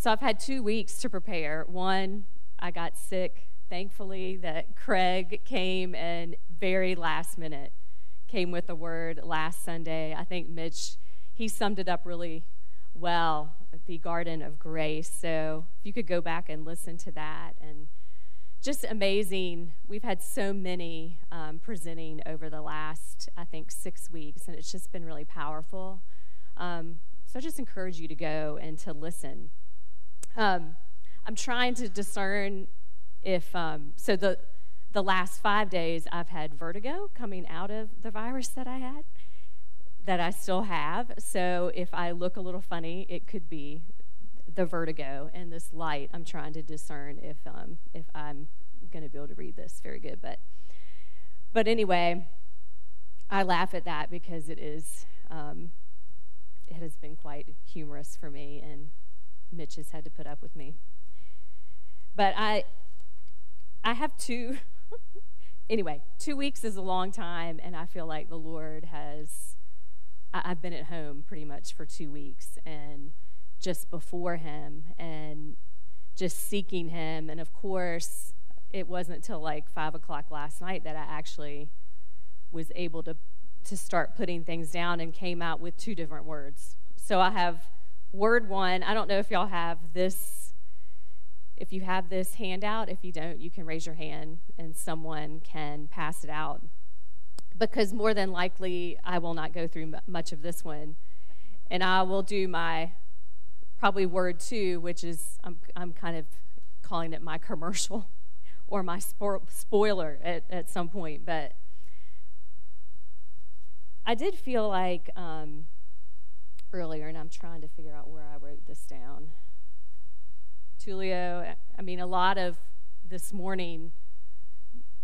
So I've had two weeks to prepare. One, I got sick. Thankfully, that Craig came and very last minute came with the word last Sunday. I think Mitch, he summed it up really well, the Garden of Grace. So if you could go back and listen to that and just amazing. We've had so many um, presenting over the last, I think, six weeks, and it's just been really powerful. Um, so I just encourage you to go and to listen. Um, I'm trying to discern if um, so the the last five days I've had vertigo coming out of the virus that I had that I still have. So if I look a little funny, it could be the vertigo and this light. I'm trying to discern if um, if I'm going to be able to read this very good, but but anyway, I laugh at that because it is um, it has been quite humorous for me, and Mitch has had to put up with me. But I, I have two. anyway, two weeks is a long time, and I feel like the Lord has. I, I've been at home pretty much for two weeks, and just before Him, and just seeking Him, and of course, it wasn't until like five o'clock last night that I actually was able to to start putting things down and came out with two different words. So I have word one. I don't know if y'all have this. If you have this handout, if you don't, you can raise your hand and someone can pass it out. Because more than likely, I will not go through much of this one. And I will do my probably word two, which is I'm, I'm kind of calling it my commercial or my spo- spoiler at, at some point. But I did feel like um, earlier, and I'm trying to figure out where I wrote this down. Tulio, I mean, a lot of this morning,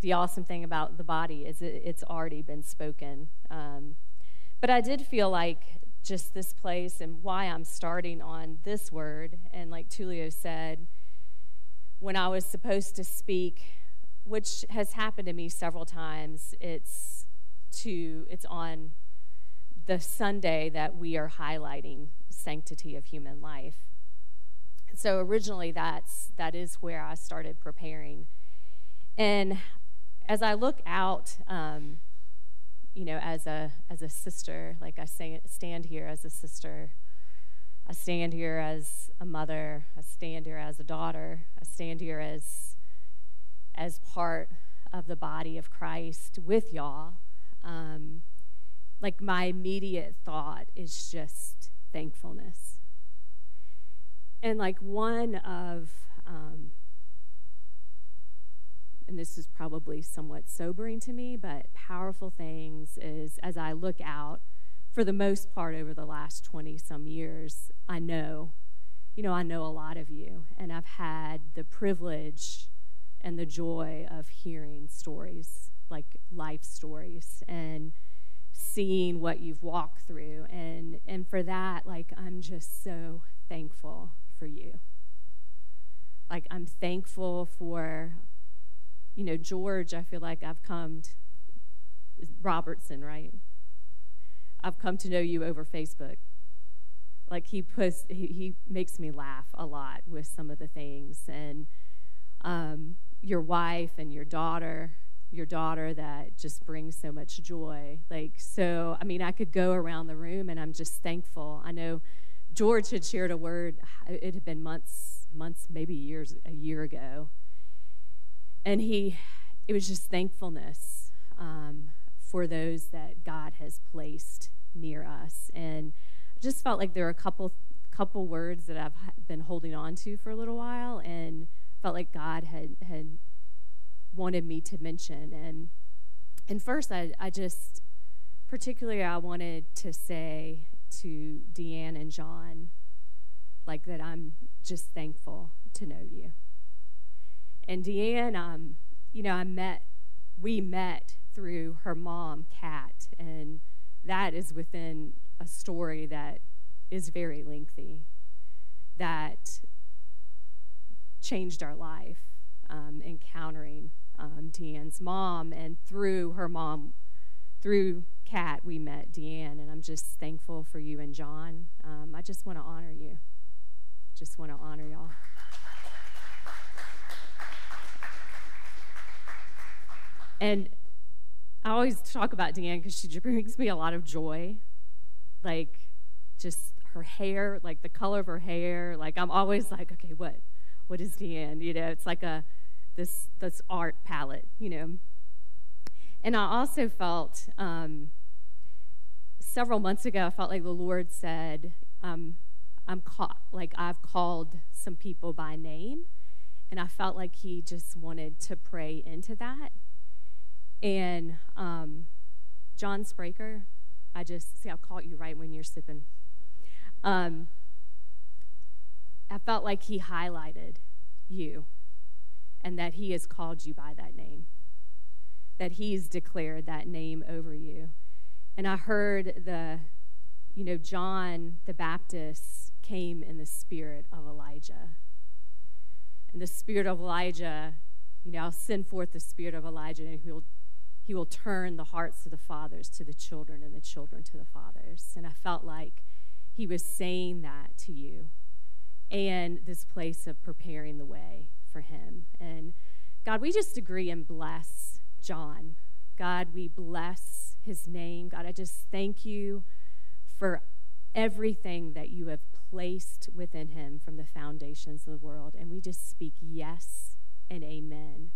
the awesome thing about the body is it, it's already been spoken. Um, but I did feel like just this place and why I'm starting on this word, and like Tulio said, when I was supposed to speak, which has happened to me several times, it's to it's on the Sunday that we are highlighting sanctity of human life. So originally that's that is where I started preparing. And as I look out, um, you know, as a as a sister, like I say, stand here as a sister, I stand here as a mother, I stand here as a daughter, I stand here as as part of the body of Christ with y'all. Um, like my immediate thought is just thankfulness. And like one of, um, and this is probably somewhat sobering to me, but powerful things is as I look out, for the most part over the last 20 some years, I know, you know, I know a lot of you, and I've had the privilege and the joy of hearing stories, like life stories, and seeing what you've walked through and and for that like I'm just so thankful for you. Like I'm thankful for you know George, I feel like I've come to, Robertson, right? I've come to know you over Facebook. Like he puts he, he makes me laugh a lot with some of the things and um, your wife and your daughter your daughter that just brings so much joy. Like, so, I mean, I could go around the room and I'm just thankful. I know George had shared a word, it had been months, months, maybe years, a year ago. And he, it was just thankfulness um, for those that God has placed near us. And I just felt like there are a couple, couple words that I've been holding on to for a little while and felt like God had, had wanted me to mention. And and first, I, I just particularly I wanted to say to Deanne and John, like that I'm just thankful to know you. And Deanne, um, you know, I met, we met through her mom, Kat, and that is within a story that is very lengthy, that changed our life, um, encountering um, Deanne's mom, and through her mom, through Kat, we met Deanne, and I'm just thankful for you and John. Um, I just want to honor you. just want to honor y'all. And I always talk about Deanne because she brings me a lot of joy. Like, just her hair, like the color of her hair. Like, I'm always like, okay, what? What is Deanne? You know, it's like a this this art palette, you know. And I also felt um, several months ago, I felt like the Lord said, um, "I'm caught. Like I've called some people by name, and I felt like He just wanted to pray into that." And um, John Spraker, I just see I caught you right when you're sipping. Um, I felt like he highlighted you and that he has called you by that name, that he's declared that name over you. And I heard the, you know, John the Baptist came in the spirit of Elijah. And the spirit of Elijah, you know, I'll send forth the spirit of Elijah and he will he will turn the hearts of the fathers to the children and the children to the fathers. And I felt like he was saying that to you and this place of preparing the way for him. And God, we just agree and bless John. God, we bless his name. God, I just thank you for everything that you have placed within him from the foundations of the world. And we just speak yes and amen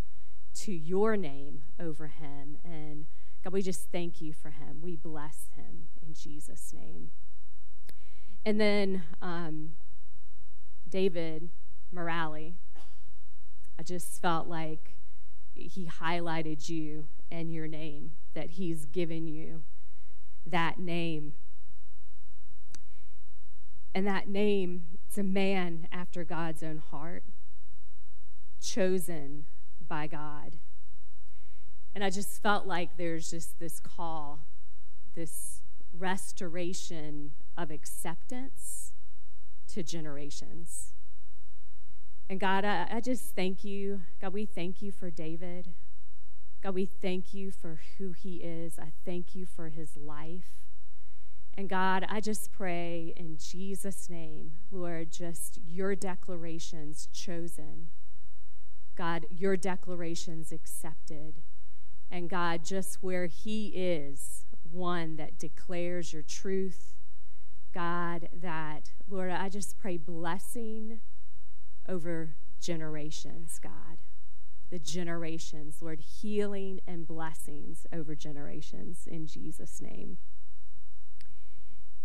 to your name over him. And God, we just thank you for him. We bless him in Jesus' name. And then um, David Morale, I just felt like he highlighted you and your name, that he's given you that name. And that name, it's a man after God's own heart, chosen by God. And I just felt like there's just this call, this restoration of acceptance to generations. And God, I, I, just thank you. God, we thank you for David. God, we thank you for who he is. I thank you for his life. And God, I just pray in Jesus' name, Lord, just your declarations chosen God, your declarations accepted. And God, just where He is, one that declares your truth. God, that, Lord, I just pray blessing over generations, God. The generations, Lord, healing and blessings over generations in Jesus' name.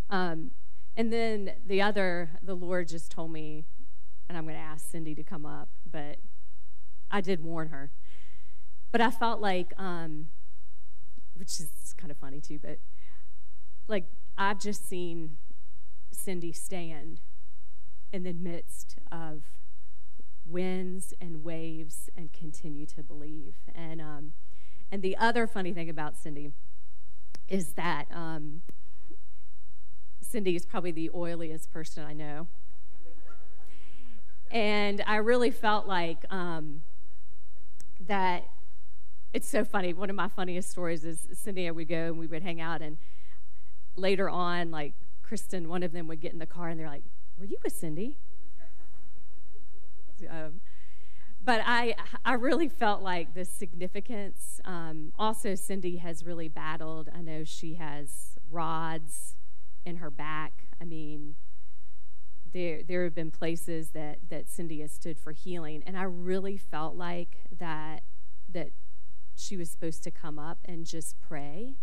Um, and then the other, the Lord just told me, and I'm going to ask Cindy to come up, but I did warn her. But I felt like, um, which is kind of funny too, but like I've just seen Cindy stand in the midst of winds and waves and continue to believe. And um, and the other funny thing about Cindy is that um, Cindy is probably the oiliest person I know. and I really felt like um, that it's so funny. One of my funniest stories is Cindy and we go and we would hang out, and later on, like Kristen, one of them would get in the car and they're like, "Were you with Cindy?" um, but I, I really felt like the significance. Um, also, Cindy has really battled. I know she has rods in her back. I mean, there there have been places that that Cindy has stood for healing, and I really felt like that that she was supposed to come up and just pray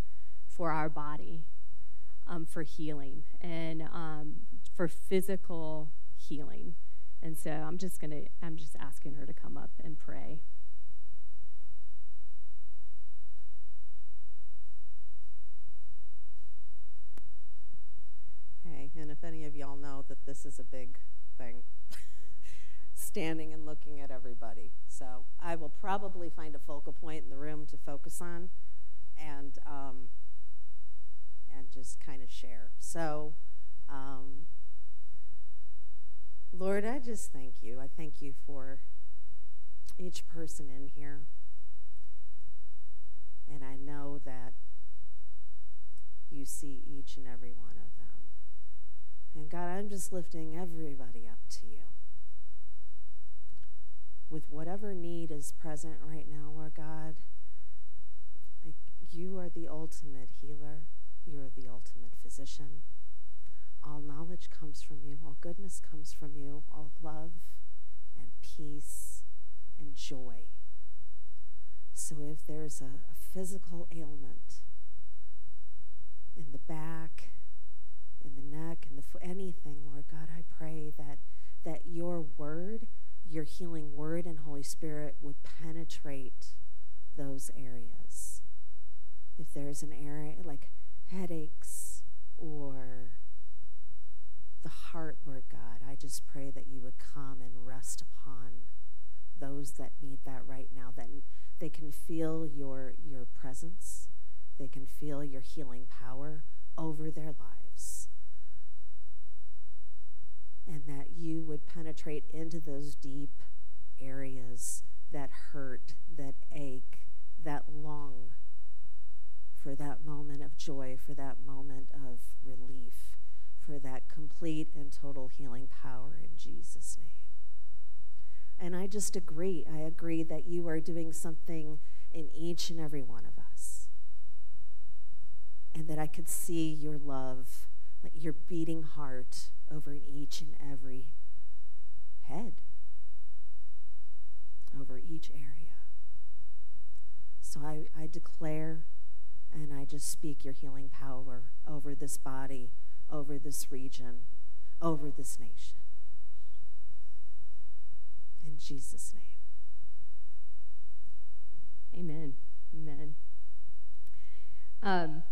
for our body, um, for healing and um, for physical healing. And so I'm just gonna I'm just asking her to come up and pray. Hey, and if any of y'all know that this is a big thing, standing and looking at everybody. So I will probably find a focal point in the room to focus on and, um, and just kind of share. So, um, Lord, I just thank you. I thank you for each person in here. And I know that you see each and every one of them. And God, I'm just lifting everybody up to you. With whatever need is present right now, Lord God, you are the ultimate healer. You are the ultimate physician. All knowledge comes from you, all goodness comes from you, all love and peace and joy. So if there's a, a physical ailment in the back, in the neck, in the foot, anything, Lord God, I pray that that your word, your healing word and Holy Spirit would penetrate those areas. If there's an area like headaches or the heart, Lord God, I just pray that you would come and rest upon those that need that right now, that they can feel your, your presence, they can feel your healing power over their lives. And that you would penetrate into those deep areas that hurt, that ache, that long for that moment of joy, for that moment of relief, for that complete and total healing power in Jesus' name. And I just agree. I agree that you are doing something in each and every one of us. And that I could see your love, like your beating heart over in each and every head, over each area. So I, I declare and I just speak your healing power over this body, over this region, over this nation. In Jesus' name. Amen. Amen. Um,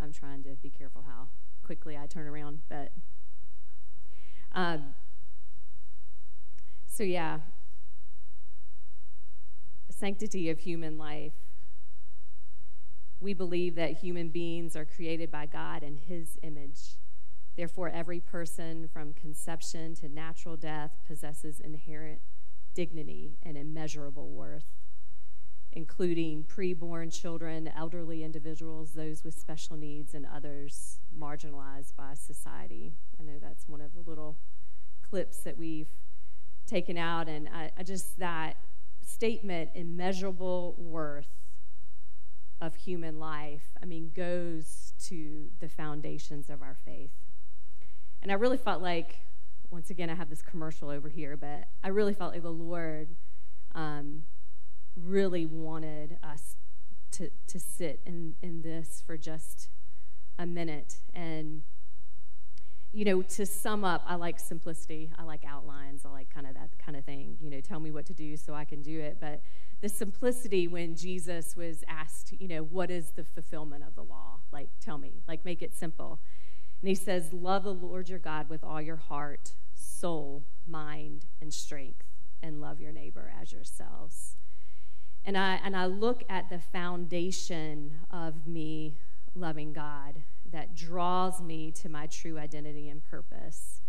I'm trying to be careful how quickly I turn around, but um, so yeah, sanctity of human life. We believe that human beings are created by God in His image. Therefore, every person from conception to natural death possesses inherent dignity and immeasurable worth, including preborn children, elderly individuals, those with special needs, and others marginalized by society. I know that's one of the little clips that we've taken out, and I, I just that statement, immeasurable worth of human life, I mean, goes to the foundations of our faith. And I really felt like, once again, I have this commercial over here, but I really felt like the Lord um, really wanted us to, to sit in, in this for just a minute. And, you know, to sum up, I like simplicity. I like outlines. I like kind of that kind of thing. You know, tell me what to do so I can do it. But the simplicity when Jesus was asked, you know, what is the fulfillment of the law? Like, tell me, like, make it simple. And he says, Love the Lord your God with all your heart, soul, mind, and strength, and love your neighbor as yourselves. And I, and I look at the foundation of me loving God that draws me to my true identity and purpose.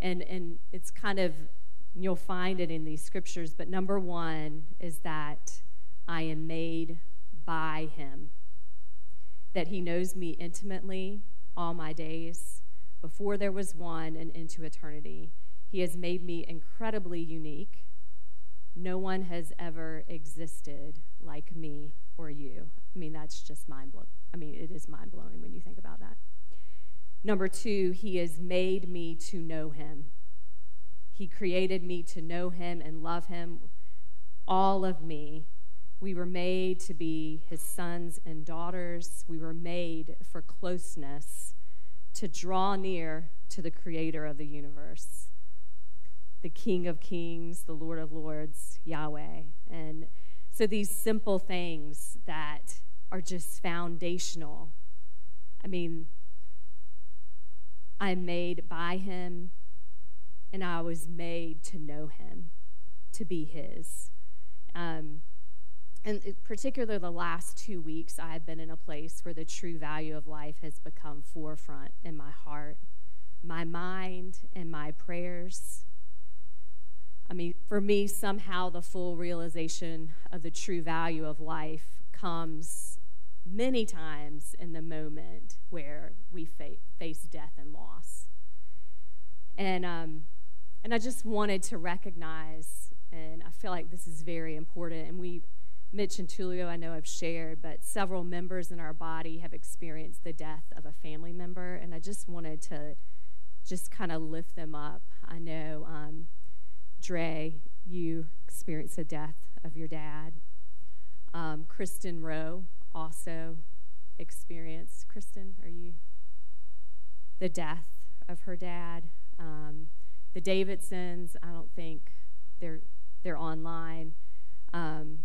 And, and it's kind of, you'll find it in these scriptures, but number one is that I am made by Him, that He knows me intimately all my days, before there was one and into eternity. He has made me incredibly unique. No one has ever existed like me or you. I mean, that's just mind blowing. I mean, it is mind blowing when you think about that. Number two, He has made me to know Him. He created me to know Him and love Him, all of me we were made to be his sons and daughters. We were made for closeness, to draw near to the creator of the universe, the King of kings, the Lord of lords, Yahweh. And so these simple things that are just foundational. I mean, I'm made by him, and I was made to know him, to be his. Um, and particularly the last two weeks, I have been in a place where the true value of life has become forefront in my heart, my mind, and my prayers. I mean, for me, somehow the full realization of the true value of life comes many times in the moment where we fa- face death and loss. And, um, and I just wanted to recognize, and I feel like this is very important, and we, Mitch and Tulio, I know have shared, but several members in our body have experienced the death of a family member, and I just wanted to just kind of lift them up. I know, um, Dre, you experienced the death of your dad. Um, Kristen Rowe also experienced. Kristen, are you? The death of her dad. Um, the Davidsons, I don't think they're they're online. Um,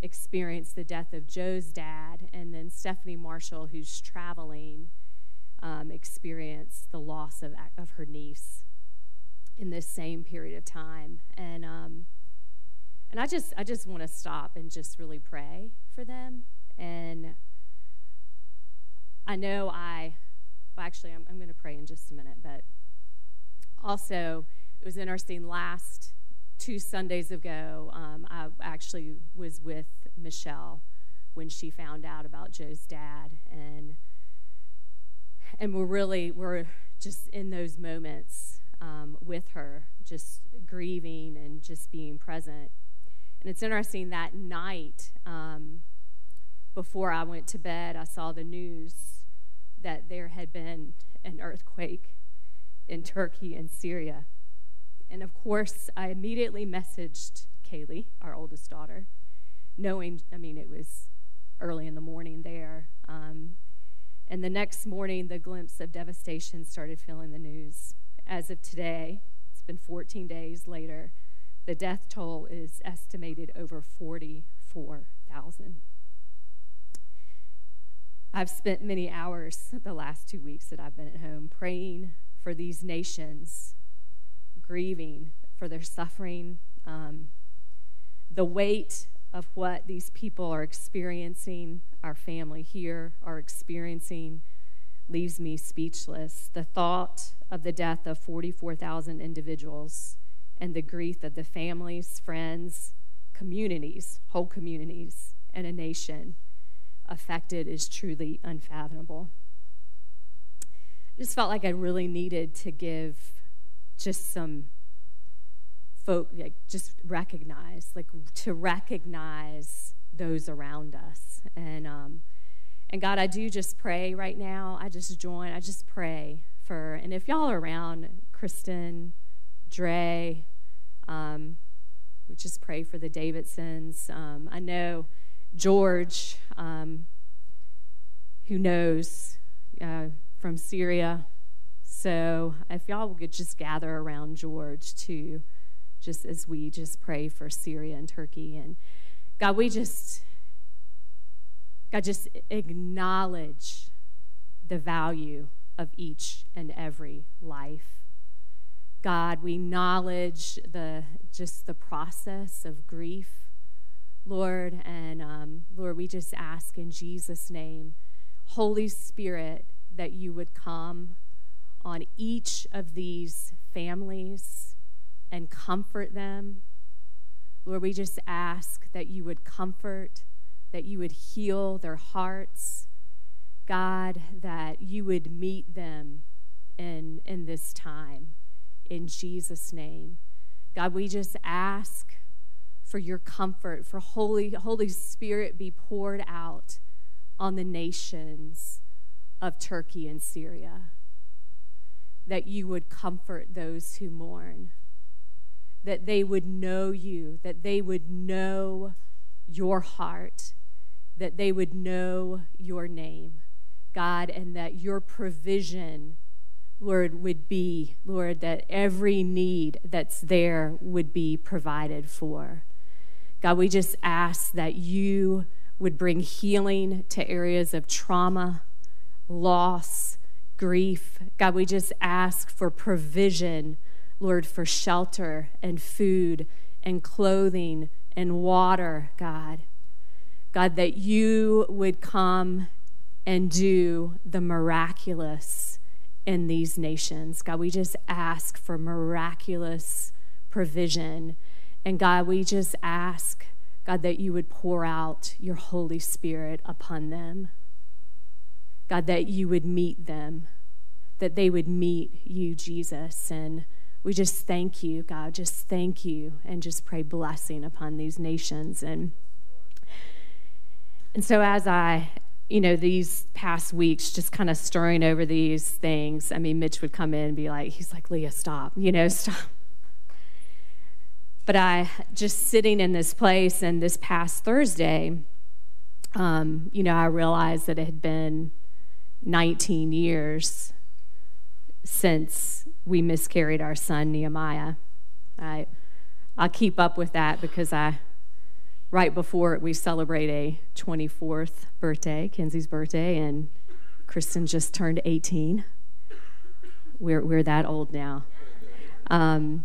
experienced the death of Joe's dad, and then Stephanie Marshall, who's traveling, um, experienced the loss of of her niece in this same period of time, and um, and I just I just want to stop and just really pray for them. And I know I well actually I'm, I'm going to pray in just a minute, but also it was interesting last two Sundays ago, um, I actually was with Michelle when she found out about Joe's dad, and and we're really we're just in those moments um, with her, just grieving and just being present. And it's interesting that night, um, before I went to bed, I saw the news that there had been an earthquake in Turkey and Syria. And of course, I immediately messaged Kaylee, our oldest daughter, knowing, I mean, it was early in the morning there. Um, and the next morning, the glimpse of devastation started filling the news. As of today, it's been 14 days later, the death toll is estimated over 44,000. I've spent many hours the last two weeks that I've been at home praying for these nations, grieving for their suffering, um, the weight of what these people are experiencing, our family here are experiencing, leaves me speechless. The thought of the death of 44,000 individuals and the grief of the families, friends, communities, whole communities, and a nation affected is truly unfathomable. I just felt like I really needed to give just some folk, like just recognize, like to recognize those around us. And, um, and God, I do just pray right now. I just join, I just pray for, and if y'all are around, Kristen, Dre, um, we just pray for the Davidsons. Um, I know George, um, who knows uh, from Syria. So if y'all could just gather around George too, just as we just pray for Syria and Turkey. And God, we just, God, just acknowledge the value of each and every life. God, we acknowledge the just the process of grief, Lord, and um, Lord, we just ask in Jesus' name, Holy Spirit, that you would come on each of these families and comfort them. Lord, we just ask that you would comfort, that you would heal their hearts. God, that you would meet them in, in this time in Jesus' name. God, we just ask for your comfort, for Holy, Holy Spirit be poured out on the nations of Turkey and Syria. That you would comfort those who mourn, that they would know you, that they would know your heart, that they would know your name, God, and that your provision Lord, would be, Lord, that every need that's there would be provided for. God, we just ask that you would bring healing to areas of trauma, loss, grief. God, we just ask for provision, Lord, for shelter and food and clothing and water, God. God, that you would come and do the miraculous in these nations. God, we just ask for miraculous provision. And God, we just ask, God, that you would pour out your Holy Spirit upon them. God, that you would meet them, that they would meet you, Jesus. And we just thank you, God. Just thank you and just pray blessing upon these nations. And and so as I, you know, these past weeks, just kind of stirring over these things, I mean, Mitch would come in and be like, he's like, Leah, stop, you know, stop. But I just sitting in this place and this past Thursday, um, you know, I realized that it had been 19 years since we miscarried our son Nehemiah. I I'll keep up with that because I right before we celebrate a 24th birthday, Kenzie's birthday, and Kristen just turned 18. We're we're that old now. Um,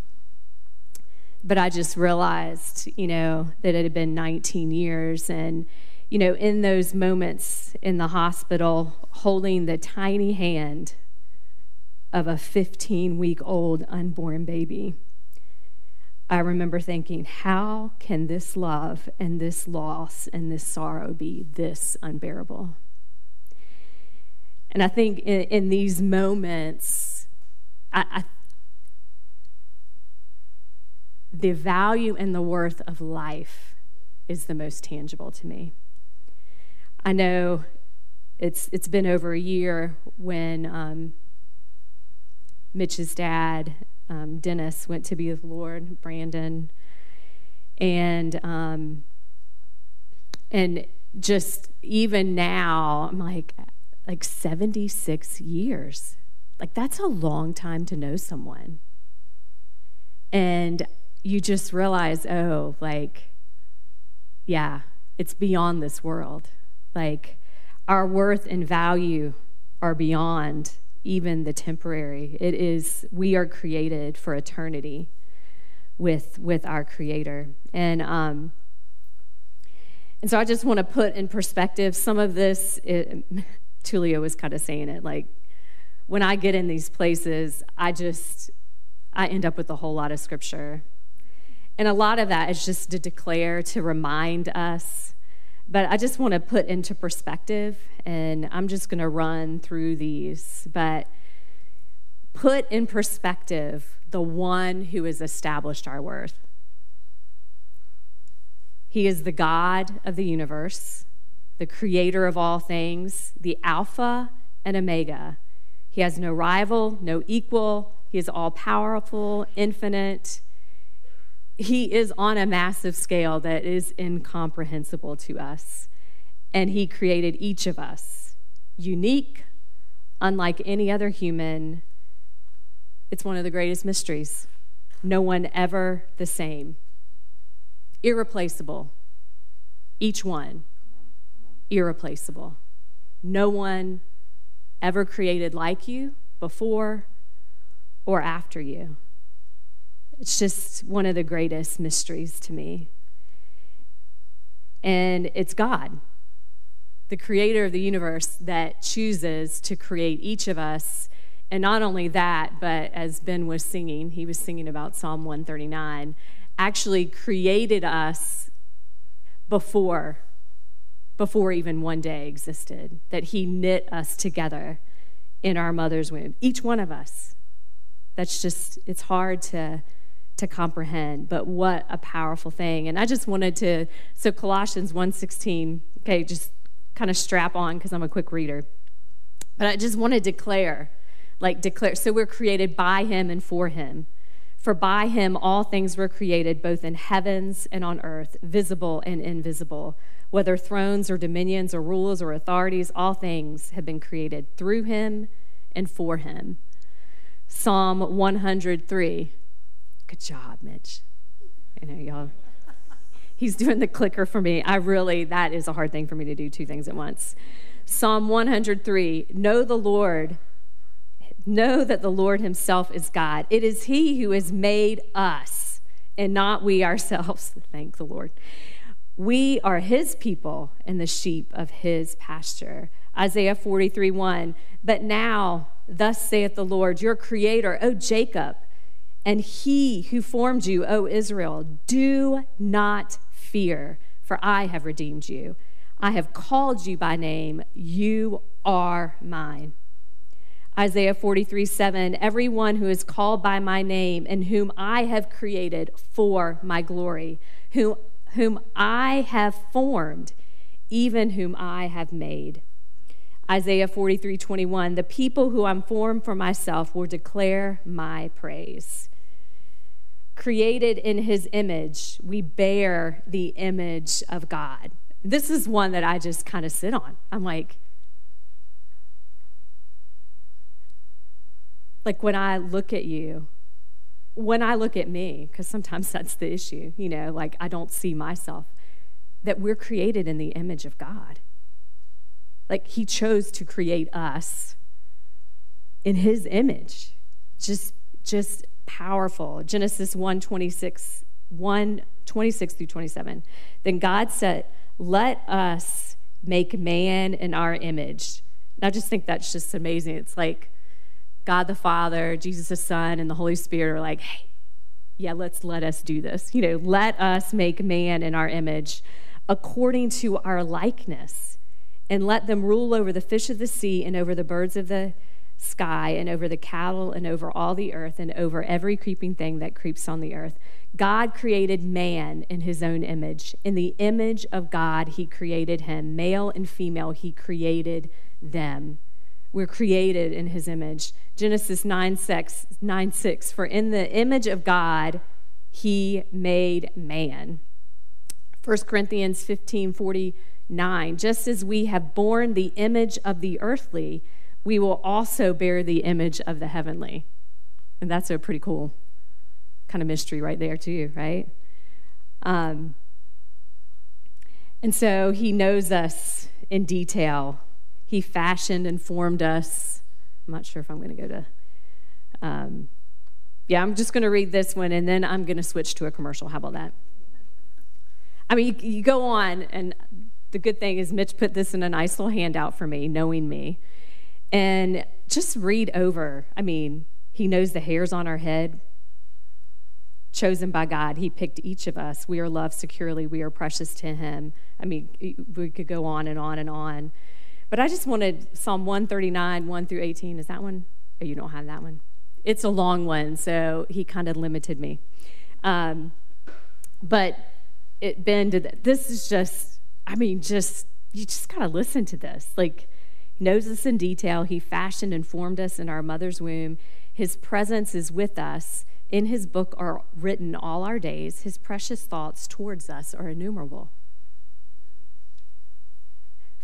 but I just realized, you know, that it had been 19 years and you know, in those moments in the hospital, holding the tiny hand of a 15 week old unborn baby, I remember thinking, how can this love and this loss and this sorrow be this unbearable? And I think in, in these moments, I, I, the value and the worth of life is the most tangible to me. I know it's it's been over a year when um, Mitch's dad, um, Dennis, went to be with Lord, Brandon, and um, and just even now, I'm like like 76 years. Like that's a long time to know someone. And you just realize, oh, like, yeah, it's beyond this world. Like our worth and value are beyond even the temporary. It is we are created for eternity with with our creator. And um and so I just want to put in perspective some of this it, Tulio was kind of saying it like when I get in these places, I just I end up with a whole lot of scripture. And a lot of that is just to declare, to remind us but I just want to put into perspective, and I'm just going to run through these. But put in perspective the one who has established our worth. He is the God of the universe, the creator of all things, the Alpha and Omega. He has no rival, no equal. He is all powerful, infinite, he is on a massive scale that is incomprehensible to us. And He created each of us unique, unlike any other human. It's one of the greatest mysteries. No one ever the same. Irreplaceable. Each one. Irreplaceable. No one ever created like you before or after you. It's just one of the greatest mysteries to me. And it's God, the creator of the universe, that chooses to create each of us. And not only that, but as Ben was singing, he was singing about Psalm 139, actually created us before before even one day existed, that he knit us together in our mother's womb, each one of us. That's just, it's hard to to comprehend but what a powerful thing. And i just wanted to so colossians 1.16 okay just kind of strap on because i'm a quick reader. But i just want to declare like declare so we're created by him and for him. For by him all things were created both in heavens and on earth visible and invisible. Whether thrones or dominions or rulers or authorities all things have been created through him and for him. Psalm 103 Good job, Mitch. You know, y'all. He's doing the clicker for me. I really, that is a hard thing for me to do two things at once. Psalm 103 Know the Lord. Know that the Lord Himself is God. It is He who has made us and not we ourselves. Thank the Lord. We are His people and the sheep of His pasture. Isaiah 43 1. But now, thus saith the Lord, your creator, O Jacob and he who formed you, O Israel, do not fear, for I have redeemed you. I have called you by name. You are mine. Isaiah 43 7, everyone who is called by my name and whom I have created for my glory, whom, whom I have formed, even whom I have made. Isaiah 43 21, the people who I'm formed for myself will declare my praise. Created in his image, we bear the image of God. This is one that I just kind of sit on. I'm like, like when I look at you, when I look at me, because sometimes that's the issue, you know, like I don't see myself, that we're created in the image of God. Like he chose to create us in his image. Just just powerful. Genesis 1 26, 1 26 through 27. Then God said, Let us make man in our image. And I just think that's just amazing. It's like God the Father, Jesus the Son, and the Holy Spirit are like, hey, yeah, let's let us do this. You know, let us make man in our image according to our likeness, and let them rule over the fish of the sea and over the birds of the sky and over the cattle and over all the earth and over every creeping thing that creeps on the earth. God created man in his own image. In the image of God, he created him. Male and female, he created them. We're created in his image. Genesis 9 6, 9 6 For in the image of God, he made man. 1 Corinthians 15 49 Just as we have borne the image of the earthly, we will also bear the image of the heavenly. And that's a pretty cool kind of mystery right there, too, right? Um, and so he knows us in detail. He fashioned and formed us. I'm not sure if I'm going to go to. Um, yeah, I'm just going to read this one and then I'm going to switch to a commercial. How about that? I mean, you, you, go on, and the good thing is Mitch put this in a nice little handout for me, knowing me. And just read over. I mean, he knows the hairs on our head. Chosen by God, He picked each of us. We are loved securely. We are precious to Him. I mean, we could go on and on and on. But I just wanted Psalm 139, 1 through 18. Is that one? Oh, you don't have that one. It's a long one, so he kind of limited me. Um, but it Ben did this is just, I mean, just you just gotta listen to this. Like, knows us in detail. He fashioned and formed us in our mother's womb. His presence is with us. In his book are written all our days. His precious thoughts towards us are innumerable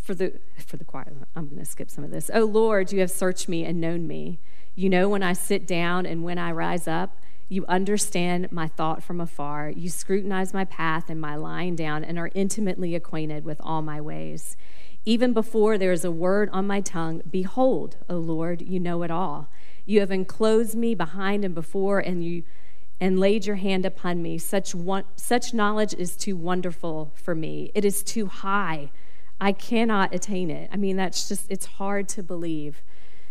for the for the choir i'm going to skip some of this oh lord you have searched me and known me you know when i sit down and when i rise up you understand my thought from afar you scrutinize my path and my lying down and are intimately acquainted with all my ways even before there is a word on my tongue behold o lord you know it all you have enclosed me behind and before and you and laid your hand upon me such one, such knowledge is too wonderful for me it is too high I cannot attain it. I mean, that's just, it's hard to believe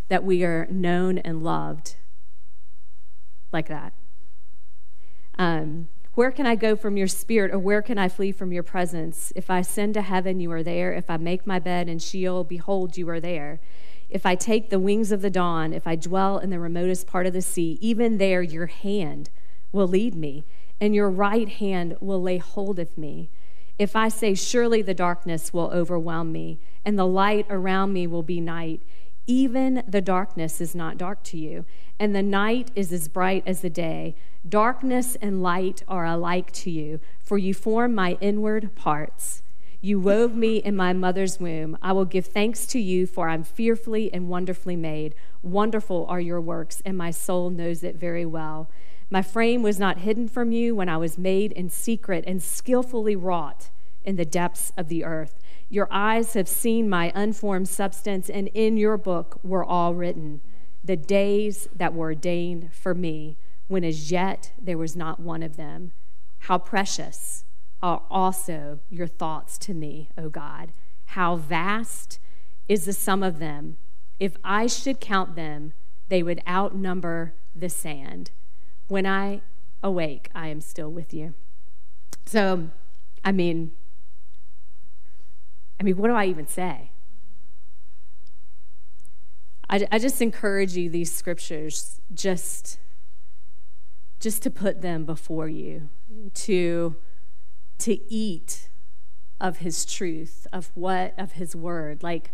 that we are known and loved like that. Um, where can I go from your spirit, or where can I flee from your presence? If I ascend to heaven, you are there. If I make my bed in Sheol, behold, you are there. If I take the wings of the dawn, if I dwell in the remotest part of the sea, even there your hand will lead me, and your right hand will lay hold of me. If I say, Surely the darkness will overwhelm me, and the light around me will be night, even the darkness is not dark to you, and the night is as bright as the day. Darkness and light are alike to you, for you form my inward parts. You wove me in my mother's womb. I will give thanks to you, for I'm fearfully and wonderfully made. Wonderful are your works, and my soul knows it very well. My frame was not hidden from you when I was made in secret and skillfully wrought in the depths of the earth. Your eyes have seen my unformed substance, and in your book were all written the days that were ordained for me, when as yet there was not one of them. How precious are also your thoughts to me, O God. How vast is the sum of them. If I should count them, they would outnumber the sand. When I awake, I am still with you. So, I mean, I mean, what do I even say? I, I just encourage you, these scriptures, just, just to put them before you, to, to eat of his truth, of what, of his word. Like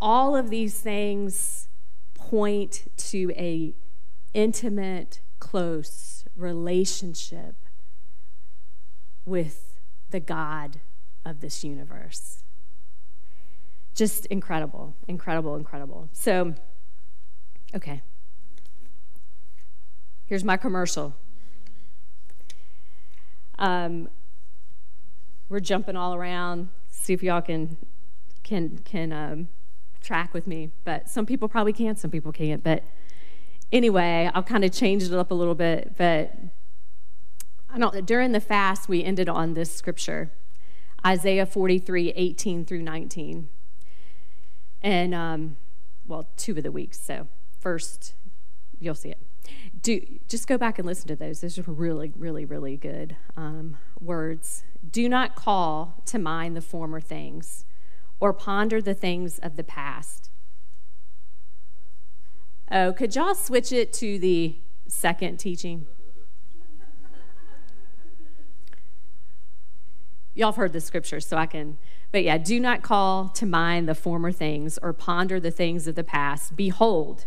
all of these things point to a intimate, close relationship with the God of this universe. Just incredible, incredible, incredible. So, okay. Here's my commercial. Um, we're jumping all around. See if y'all can can can um, track with me. But some people probably can, some people can't. But anyway, I'll kind of change it up a little bit. But I don't. During the fast, we ended on this scripture, Isaiah 43, 18 through 19, and um, well, two of the weeks. So first, you'll see it. Do just go back and listen to those. Those are really, really, really good um, words. Do not call to mind the former things or ponder the things of the past. Oh, could y'all switch it to the second teaching? y'all have heard the scripture, so I can. But yeah, do not call to mind the former things or ponder the things of the past. Behold,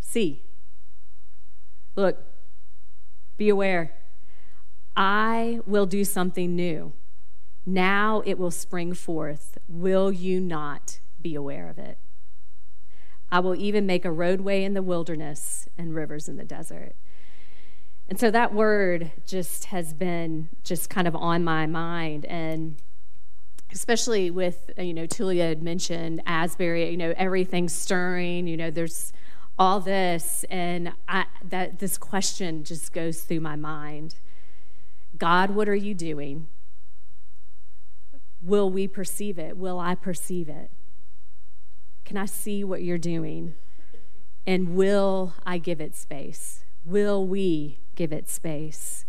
see, look, be aware. I will do something new. Now it will spring forth. Will you not be aware of it? I will even make a roadway in the wilderness and rivers in the desert. And so that word just has been just kind of on my mind. And especially with, you know, Tulia had mentioned Asbury, you know, everything's stirring, you know, there's all this. And I, that this question just goes through my mind God, what are you doing? Will we perceive it? Will I perceive it? Can I see what you're doing? And will I give it space? Will we give it space?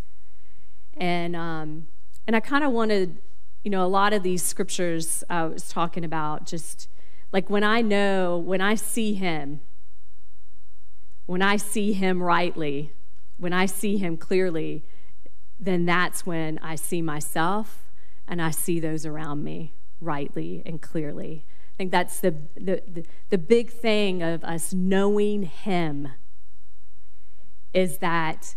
And um, and I kind of wanted, you know, a lot of these scriptures uh, I was talking about, just like when I know, when I see Him, when I see Him rightly, when I see Him clearly, then that's when I see myself and I see those around me rightly and clearly. I think that's the, the, the, the big thing of us knowing Him is that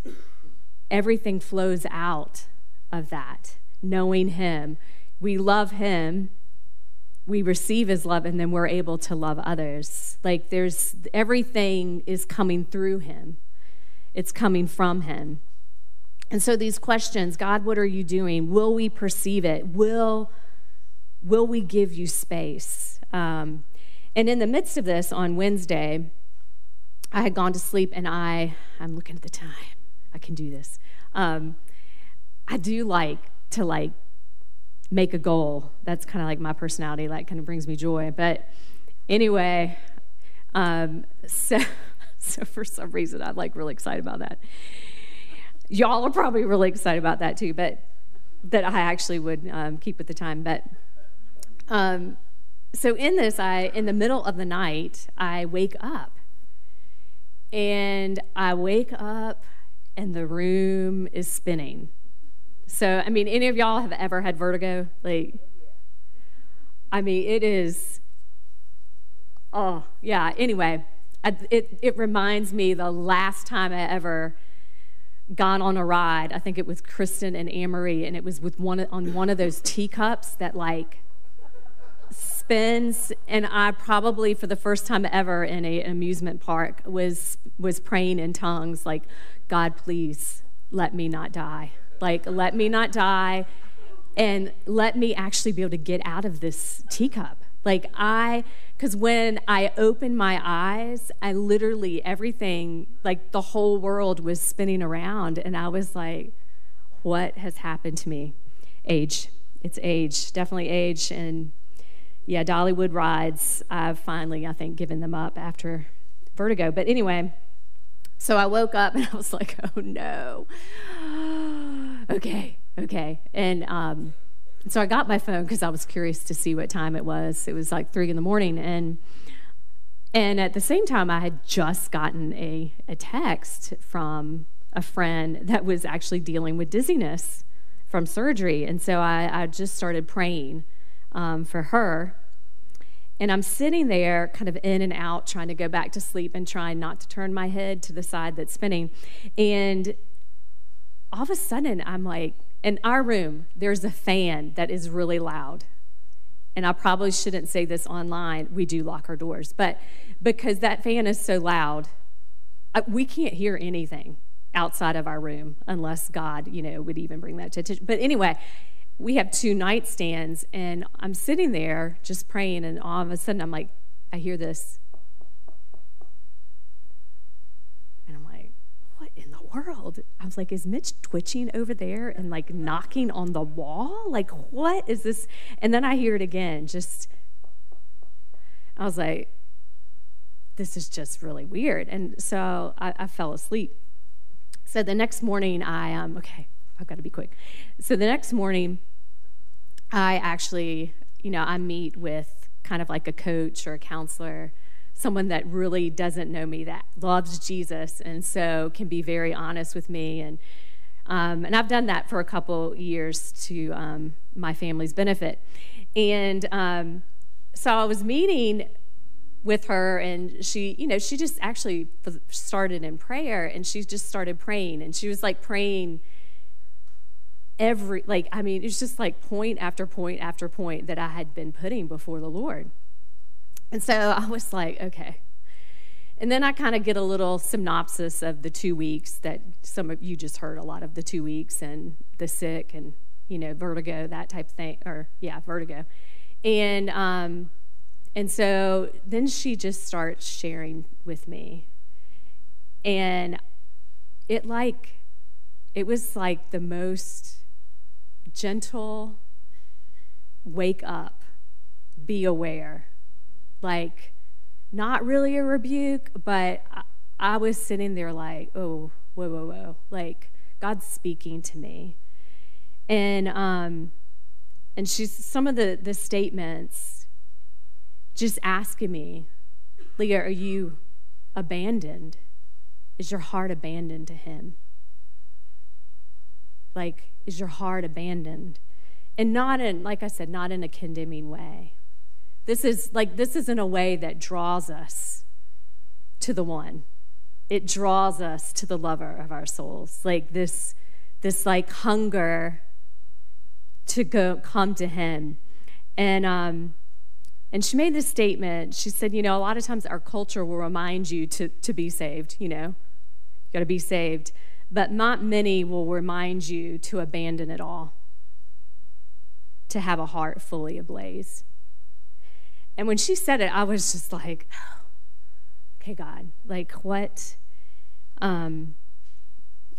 everything flows out of that, knowing Him. We love Him, we receive His love, and then we're able to love others. Like there's everything is coming through Him, it's coming from Him. And so these questions, God, what are you doing? Will we perceive it? Will, will we give you space? Um, and in the midst of this, on Wednesday, I had gone to sleep and I, I'm looking at the time. I can do this. Um, I do like to like make a goal. That's kind of like my personality, like kind of brings me joy. But anyway, um, so, so for some reason, I'm like really excited about that. Y'all are probably really excited about that too, but that I actually would um, keep with the time. But um, so in this, I in the middle of the night, I wake up, and I wake up, and the room is spinning. So I mean, any of y'all have ever had vertigo? Like, I mean, it is. Oh yeah. Anyway, it it reminds me the last time I ever got on a ride. I think it was Kristen and Amory, and it was with one on one of those teacups that like spins. And I probably, for the first time ever in an amusement park, was was praying in tongues, like, God, please let me not die. Like, let me not die, and let me actually be able to get out of this teacup. Like I because when I opened my eyes, I literally, everything, like the whole world was spinning around. And I was like, what has happened to me? Age. It's age, definitely age. And yeah, Dollywood rides, I've finally, I think, given them up after vertigo. But anyway, so I woke up and I was like, oh no. okay, okay. And, um, so I got my phone because I was curious to see what time it was. It was like three in the morning, and And at the same time, I had just gotten a, a text from a friend that was actually dealing with dizziness from surgery. And so I, I just started praying um, for her. And I'm sitting there, kind of in and out, trying to go back to sleep and trying not to turn my head to the side that's spinning. And all of a sudden, I'm like, in our room, there's a fan that is really loud. And I probably shouldn't say this online. We do lock our doors, but because that fan is so loud, we can't hear anything outside of our room unless God, you know, would even bring that to attention. But anyway, we have two nightstands, and I'm sitting there just praying, and all of a sudden I'm like, I hear this. And I'm like, what in the world? I was like, is Mitch twitching over there and like knocking on the wall? Like, what is this? And then I hear it again, just, I was like, this is just really weird. And so I, I fell asleep. So the next morning, I, um, okay, I've got to be quick. So the next morning, I actually, you know, I meet with kind of like a coach or a counselor, someone that really doesn't know me, that loves Jesus, and so can be very honest with me. And, um, and I've done that for a couple years to um, my family's benefit. And um, so I was meeting with her and she you know she just actually started in prayer and she just started praying and she was like praying every like i mean it's just like point after point after point that i had been putting before the lord. And so i was like okay. And then i kind of get a little synopsis of the two weeks that some of you just heard a lot of the two weeks and the sick and you know vertigo that type of thing or yeah vertigo. And um and so then she just starts sharing with me. And it like it was like the most gentle wake up, be aware. Like not really a rebuke, but I, was sitting there like, oh, whoa, whoa, whoa. Like God's speaking to me. And um and she's some of the the statements just asking me, Leah, are you abandoned? Is your heart abandoned to Him? Like, is your heart abandoned? And not in, like I said, not in a condemning way. This is like, this is in a way that draws us to the one. It draws us to the lover of our souls. Like this, this like hunger to go come to Him. And um, and she made this statement. She said, You know, a lot of times our culture will remind you to, to be saved, you know, you got to be saved. But not many will remind you to abandon it all, to have a heart fully ablaze. And when she said it, I was just like, okay, God, like what? Um,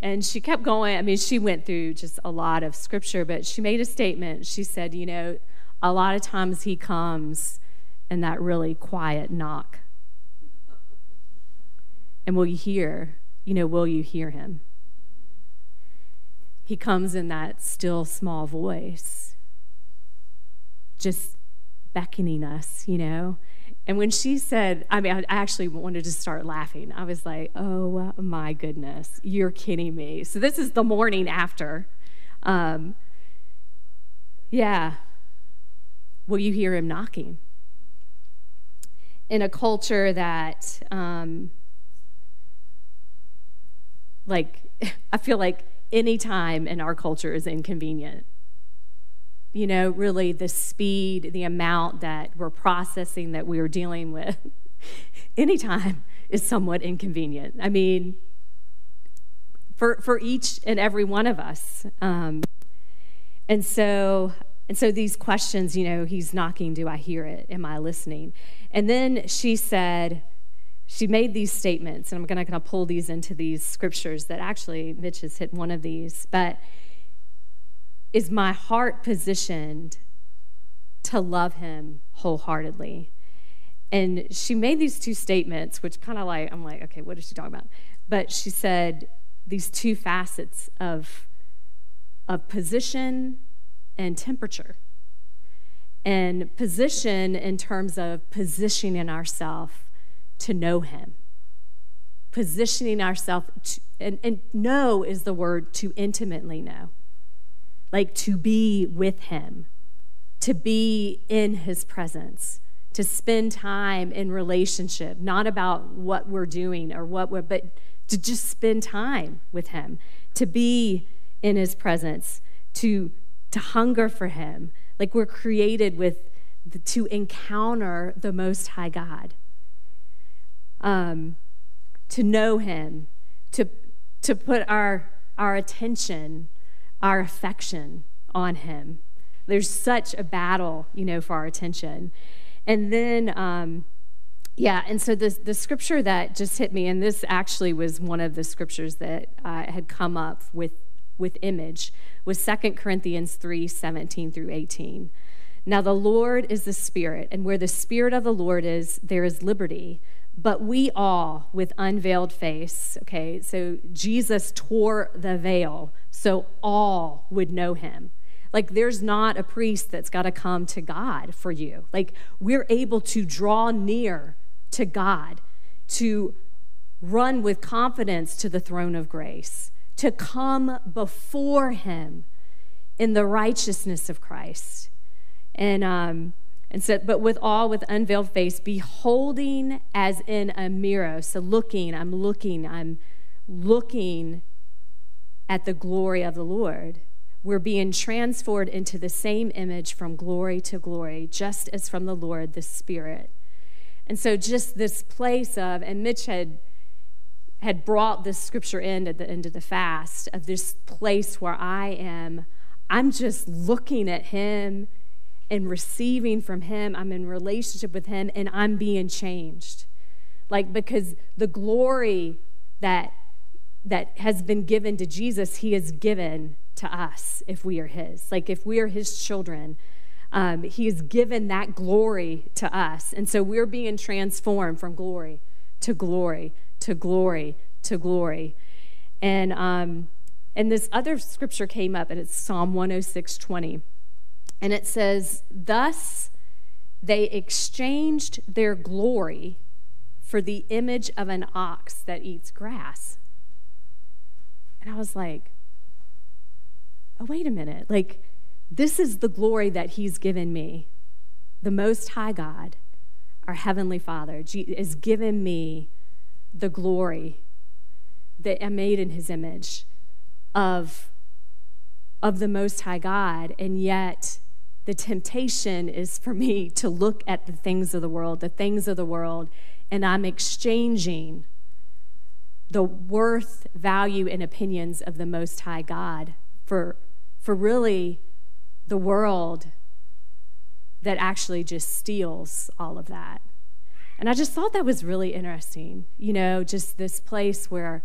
and she kept going. I mean, she went through just a lot of scripture, but she made a statement. She said, You know, a lot of times he comes in that really quiet knock. And will you hear, you know, will you hear him? He comes in that still small voice, just beckoning us, you know. And when she said, I mean, I actually wanted to start laughing. I was like, oh my goodness, you're kidding me. So this is the morning after. Um, yeah, will you hear him knocking? In a culture that, um, like, I feel like any time in our culture is inconvenient. You know, really the speed, the amount that we're processing, that we're dealing with, anytime is somewhat inconvenient. I mean, for, for each and every one of us. Um, and so and so these questions, you know, he's knocking, do I hear it? Am I listening? And then she said, she made these statements, and I'm going to kind of pull these into these scriptures that actually Mitch has hit one of these, but is my heart positioned to love him wholeheartedly? And she made these two statements, which kind of like, I'm like, okay, what is she talking about? But she said these two facets of, of position and temperature. And position in terms of positioning ourselves to know him. Positioning ourselves and, and know is the word to intimately know. Like to be with him to be in his presence to spend time in relationship not about what we're doing or what we're but to just spend time with him to be in his presence to to hunger for him. Like we're created with the, to encounter the most high god um, to know him, to, to put our, our attention, our affection on him. There's such a battle, you know, for our attention. And then, um, yeah, and so the, the scripture that just hit me, and this actually was one of the scriptures that uh, had come up with, with image, was 2 Corinthians 3 17 through 18. Now, the Lord is the Spirit, and where the Spirit of the Lord is, there is liberty. But we all, with unveiled face, okay, so Jesus tore the veil so all would know him. Like, there's not a priest that's got to come to God for you. Like, we're able to draw near to God, to run with confidence to the throne of grace, to come before him in the righteousness of Christ. And, um, and said, but with all with unveiled face, beholding as in a mirror. So looking, I'm looking, I'm looking at the glory of the Lord. We're being transformed into the same image from glory to glory, just as from the Lord, the Spirit. And so just this place of, and Mitch had had brought this scripture in at the end of the fast, of this place where I am, I'm just looking at him and receiving from Him. I'm in relationship with Him and I'm being changed. Like, because the glory that, that has been given to Jesus, He has given to us if we are His. Like, if we are His children, um, He has given that glory to us. And so we're being transformed from glory to glory to glory to glory. And, um, and this other scripture came up, and it's Psalm 106 20. And it says, Thus they exchanged their glory for the image of an ox that eats grass. And I was like, oh, wait a minute. Like, this is the glory that he's given me. The Most High God, our Heavenly Father, has given me the glory that I'm made in his image of, of the Most High God. And yet, the temptation is for me to look at the things of the world, the things of the world, and I'm exchanging the worth, value, and opinions of the Most High God for, for really the world that actually just steals all of that. And I just thought that was really interesting, you know, just this place where,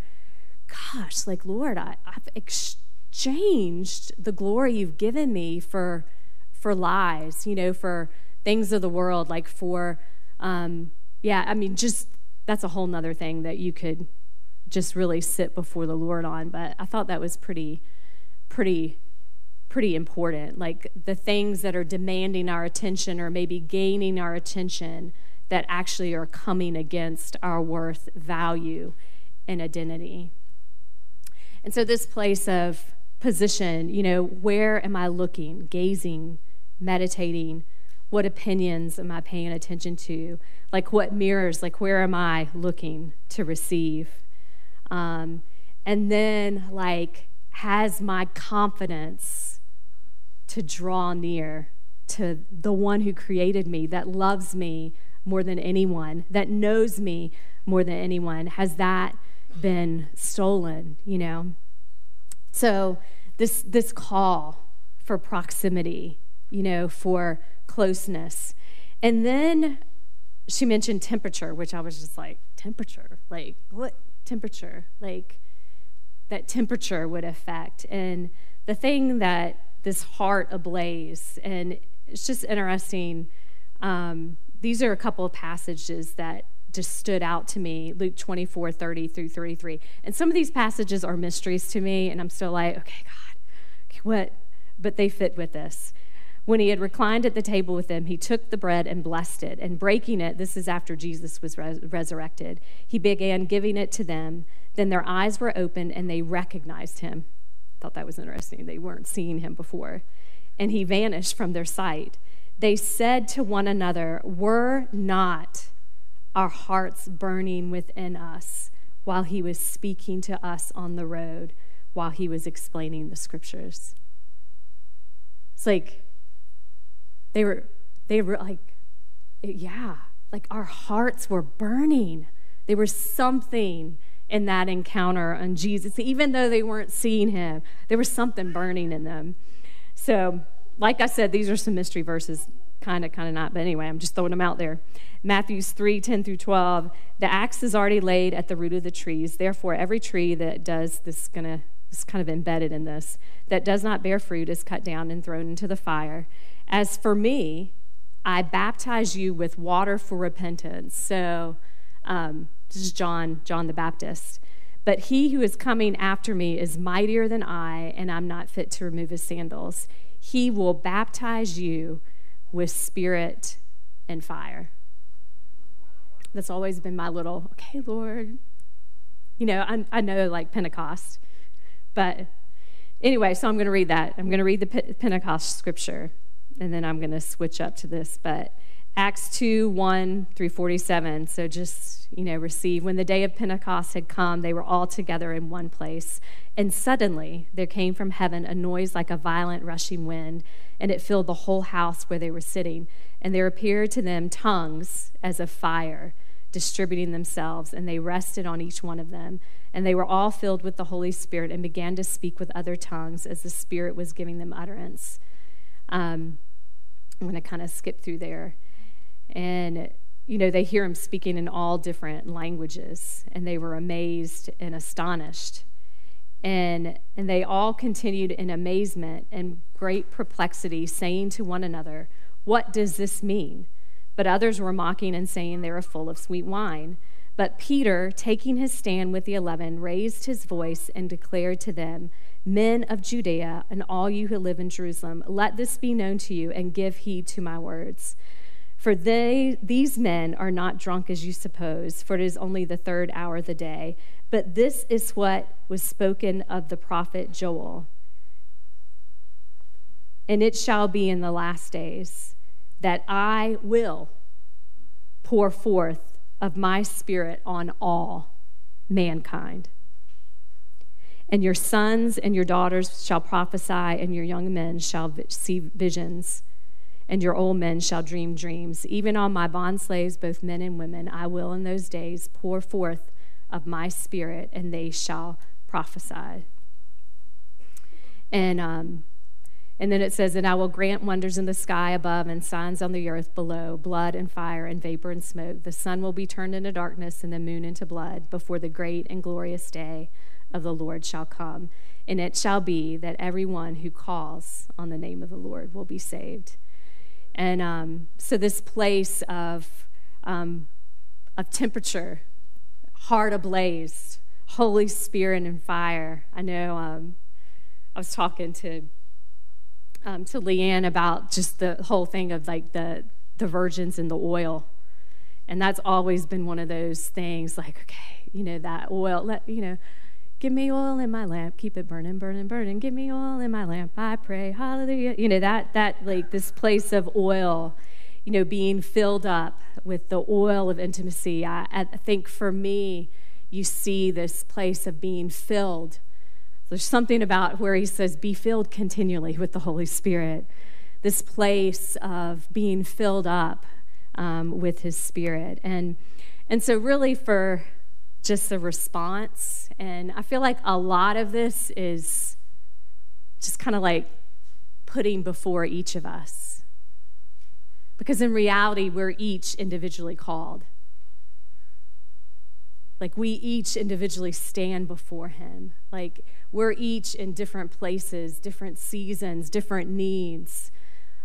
gosh, like, Lord, I, I've exchanged the glory you've given me for for lies, you know, for things of the world, like for, um, yeah, I mean, just that's a whole nother thing that you could just really sit before the Lord on. But I thought that was pretty, pretty, pretty important. Like the things that are demanding our attention or maybe gaining our attention that actually are coming against our worth, value, and identity. And so, this place of position, you know, where am I looking, gazing, meditating? What opinions am I paying attention to? Like what mirrors, like where am I looking to receive? Um, and then, like, has my confidence to draw near to the one who created me, that loves me more than anyone, that knows me more than anyone, has that been stolen, you know? So, this, this call for proximity you know, for closeness. And then she mentioned temperature, which I was just like, temperature? Like, what temperature? Like, that temperature would affect. And the thing that this heart ablaze, and it's just interesting. Um, these are a couple of passages that just stood out to me Luke 24, 30 through 33. And some of these passages are mysteries to me, and I'm still like, okay, God, what? But they fit with this When he had reclined at the table with them, he took the bread and blessed it, and breaking it, this is after Jesus was res- resurrected, he began giving it to them. Then their eyes were opened and they recognized him. Thought that was interesting. They weren't seeing him before. And he vanished from their sight. They said to one another, Were not our hearts burning within us while he was speaking to us on the road, while he was explaining the scriptures? It's like, they were, they were like, yeah, like our hearts were burning. There was something in that encounter on Jesus. Even though they weren't seeing him, there was something burning in them. So, like I said, these are some mystery verses, kind of, kind of not. But anyway, I'm just throwing them out there. Matthew's 3 10 through 12. The axe is already laid at the root of the trees. Therefore, every tree that does this to is kind of embedded in this that does not bear fruit is cut down and thrown into the fire. As for me, I baptize you with water for repentance. So, um, this is John, John the Baptist. But he who is coming after me is mightier than I, and I'm not fit to remove his sandals. He will baptize you with spirit and fire. That's always been my little, okay, Lord. You know, I, I know like Pentecost, but anyway, so I'm going to read that. I'm going to read the Pentecost scripture and then I'm going to switch up to this. But Acts 2 1 through 47. So just, you know, receive. When the day of Pentecost had come, they were all together in one place. And suddenly there came from heaven a noise like a violent rushing wind, and it filled the whole house where they were sitting. And there appeared to them tongues as of fire, distributing themselves, and they rested on each one of them. And they were all filled with the Holy Spirit and began to speak with other tongues as the Spirit was giving them utterance. Um, I'm going to kind of skip through there. And, you know, they hear him speaking in all different languages, and they were amazed and astonished. And, and they all continued in amazement and great perplexity, saying to one another, What does this mean? But others were mocking and saying they are full of sweet wine. But Peter, taking his stand with the eleven, raised his voice and declared to them, Men of Judea, and all you who live in Jerusalem, let this be known to you, and give heed to my words. For they, these men are not drunk as you suppose, for it is only the third hour of the day. But this is what was spoken of the prophet Joel. And it shall be in the last days that I will pour forth of my spirit on all mankind. And your sons and your daughters shall prophesy, and your young men shall see visions, and your old men shall dream dreams. Even on my bondslaves, both men and women, I will in those days pour forth of my spirit, and they shall prophesy. And um, and then it says, And I will grant wonders in the sky above and signs on the earth below, blood and fire and vapor and smoke. The sun will be turned into darkness and the moon into blood before the great and glorious day of the Lord shall come. And it shall be that everyone who calls on the name of the Lord will be saved. And um, so, this place of, um, of temperature, heart ablaze, Holy Spirit and fire. I know um, I was talking to um, to Leanne about just the whole thing of like the the virgins and the oil, and that's always been one of those things. Like, okay, you know that oil. Let you know Give me oil in my lamp, keep it burning, burning, burning. Give me oil in my lamp, I pray, hallelujah. You know, that, that like this place of oil, you know, being filled up with the oil of intimacy. I, I think for me, you see this place of being filled. There's something about where he says, be filled continually with the Holy Spirit. This place of being filled up um, with his spirit. And, and so, really, for just the response. And I feel like a lot of this is just kind of like putting before each of us. Because in reality, we're each individually called. Like we each individually stand before Him. Like we're each in different places, different seasons, different needs.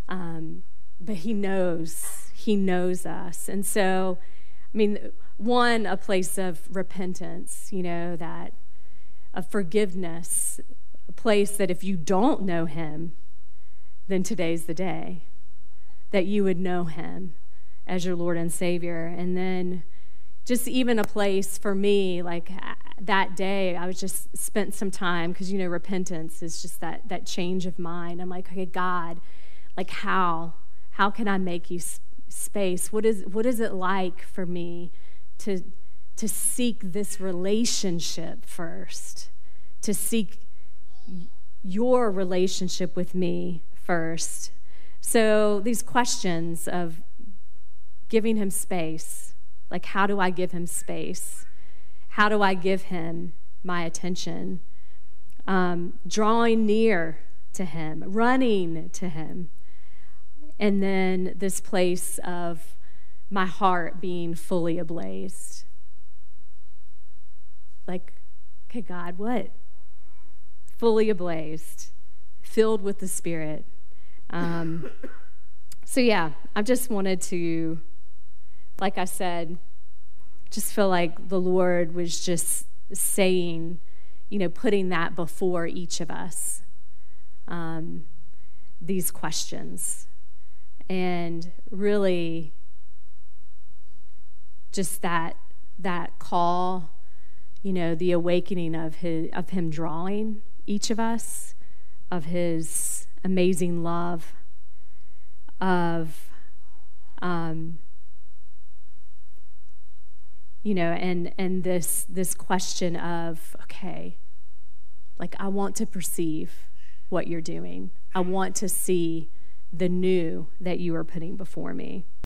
Um, but He knows, He knows us. And so, I mean, one, a place of repentance, you know, that of forgiveness, a place that if you don't know him, then today's the day that you would know him as your Lord and Savior. And then just even a place for me, like uh, that day, I was just spent some time because you know repentance is just that that change of mind. I'm like, okay, God, like how how can I make you space? What is what is it like for me to to seek this relationship first, to seek your relationship with me first. So these questions of giving him space, like how do I give him space? How do I give him my attention? Um, drawing near to him, running to him. And then this place of my heart being fully ablazed. Like, okay, God, what? Fully ablazed, filled with the Spirit. Um, so, yeah, I just wanted to, like I said, just feel like the Lord was just saying, you know, putting that before each of us, um, these questions. And really, just that that call, you know, the awakening of his of him drawing each of us, of his amazing love, of um, you know, and and this this question of okay, like I want to perceive what you're doing. I want to see the new that you are putting before me.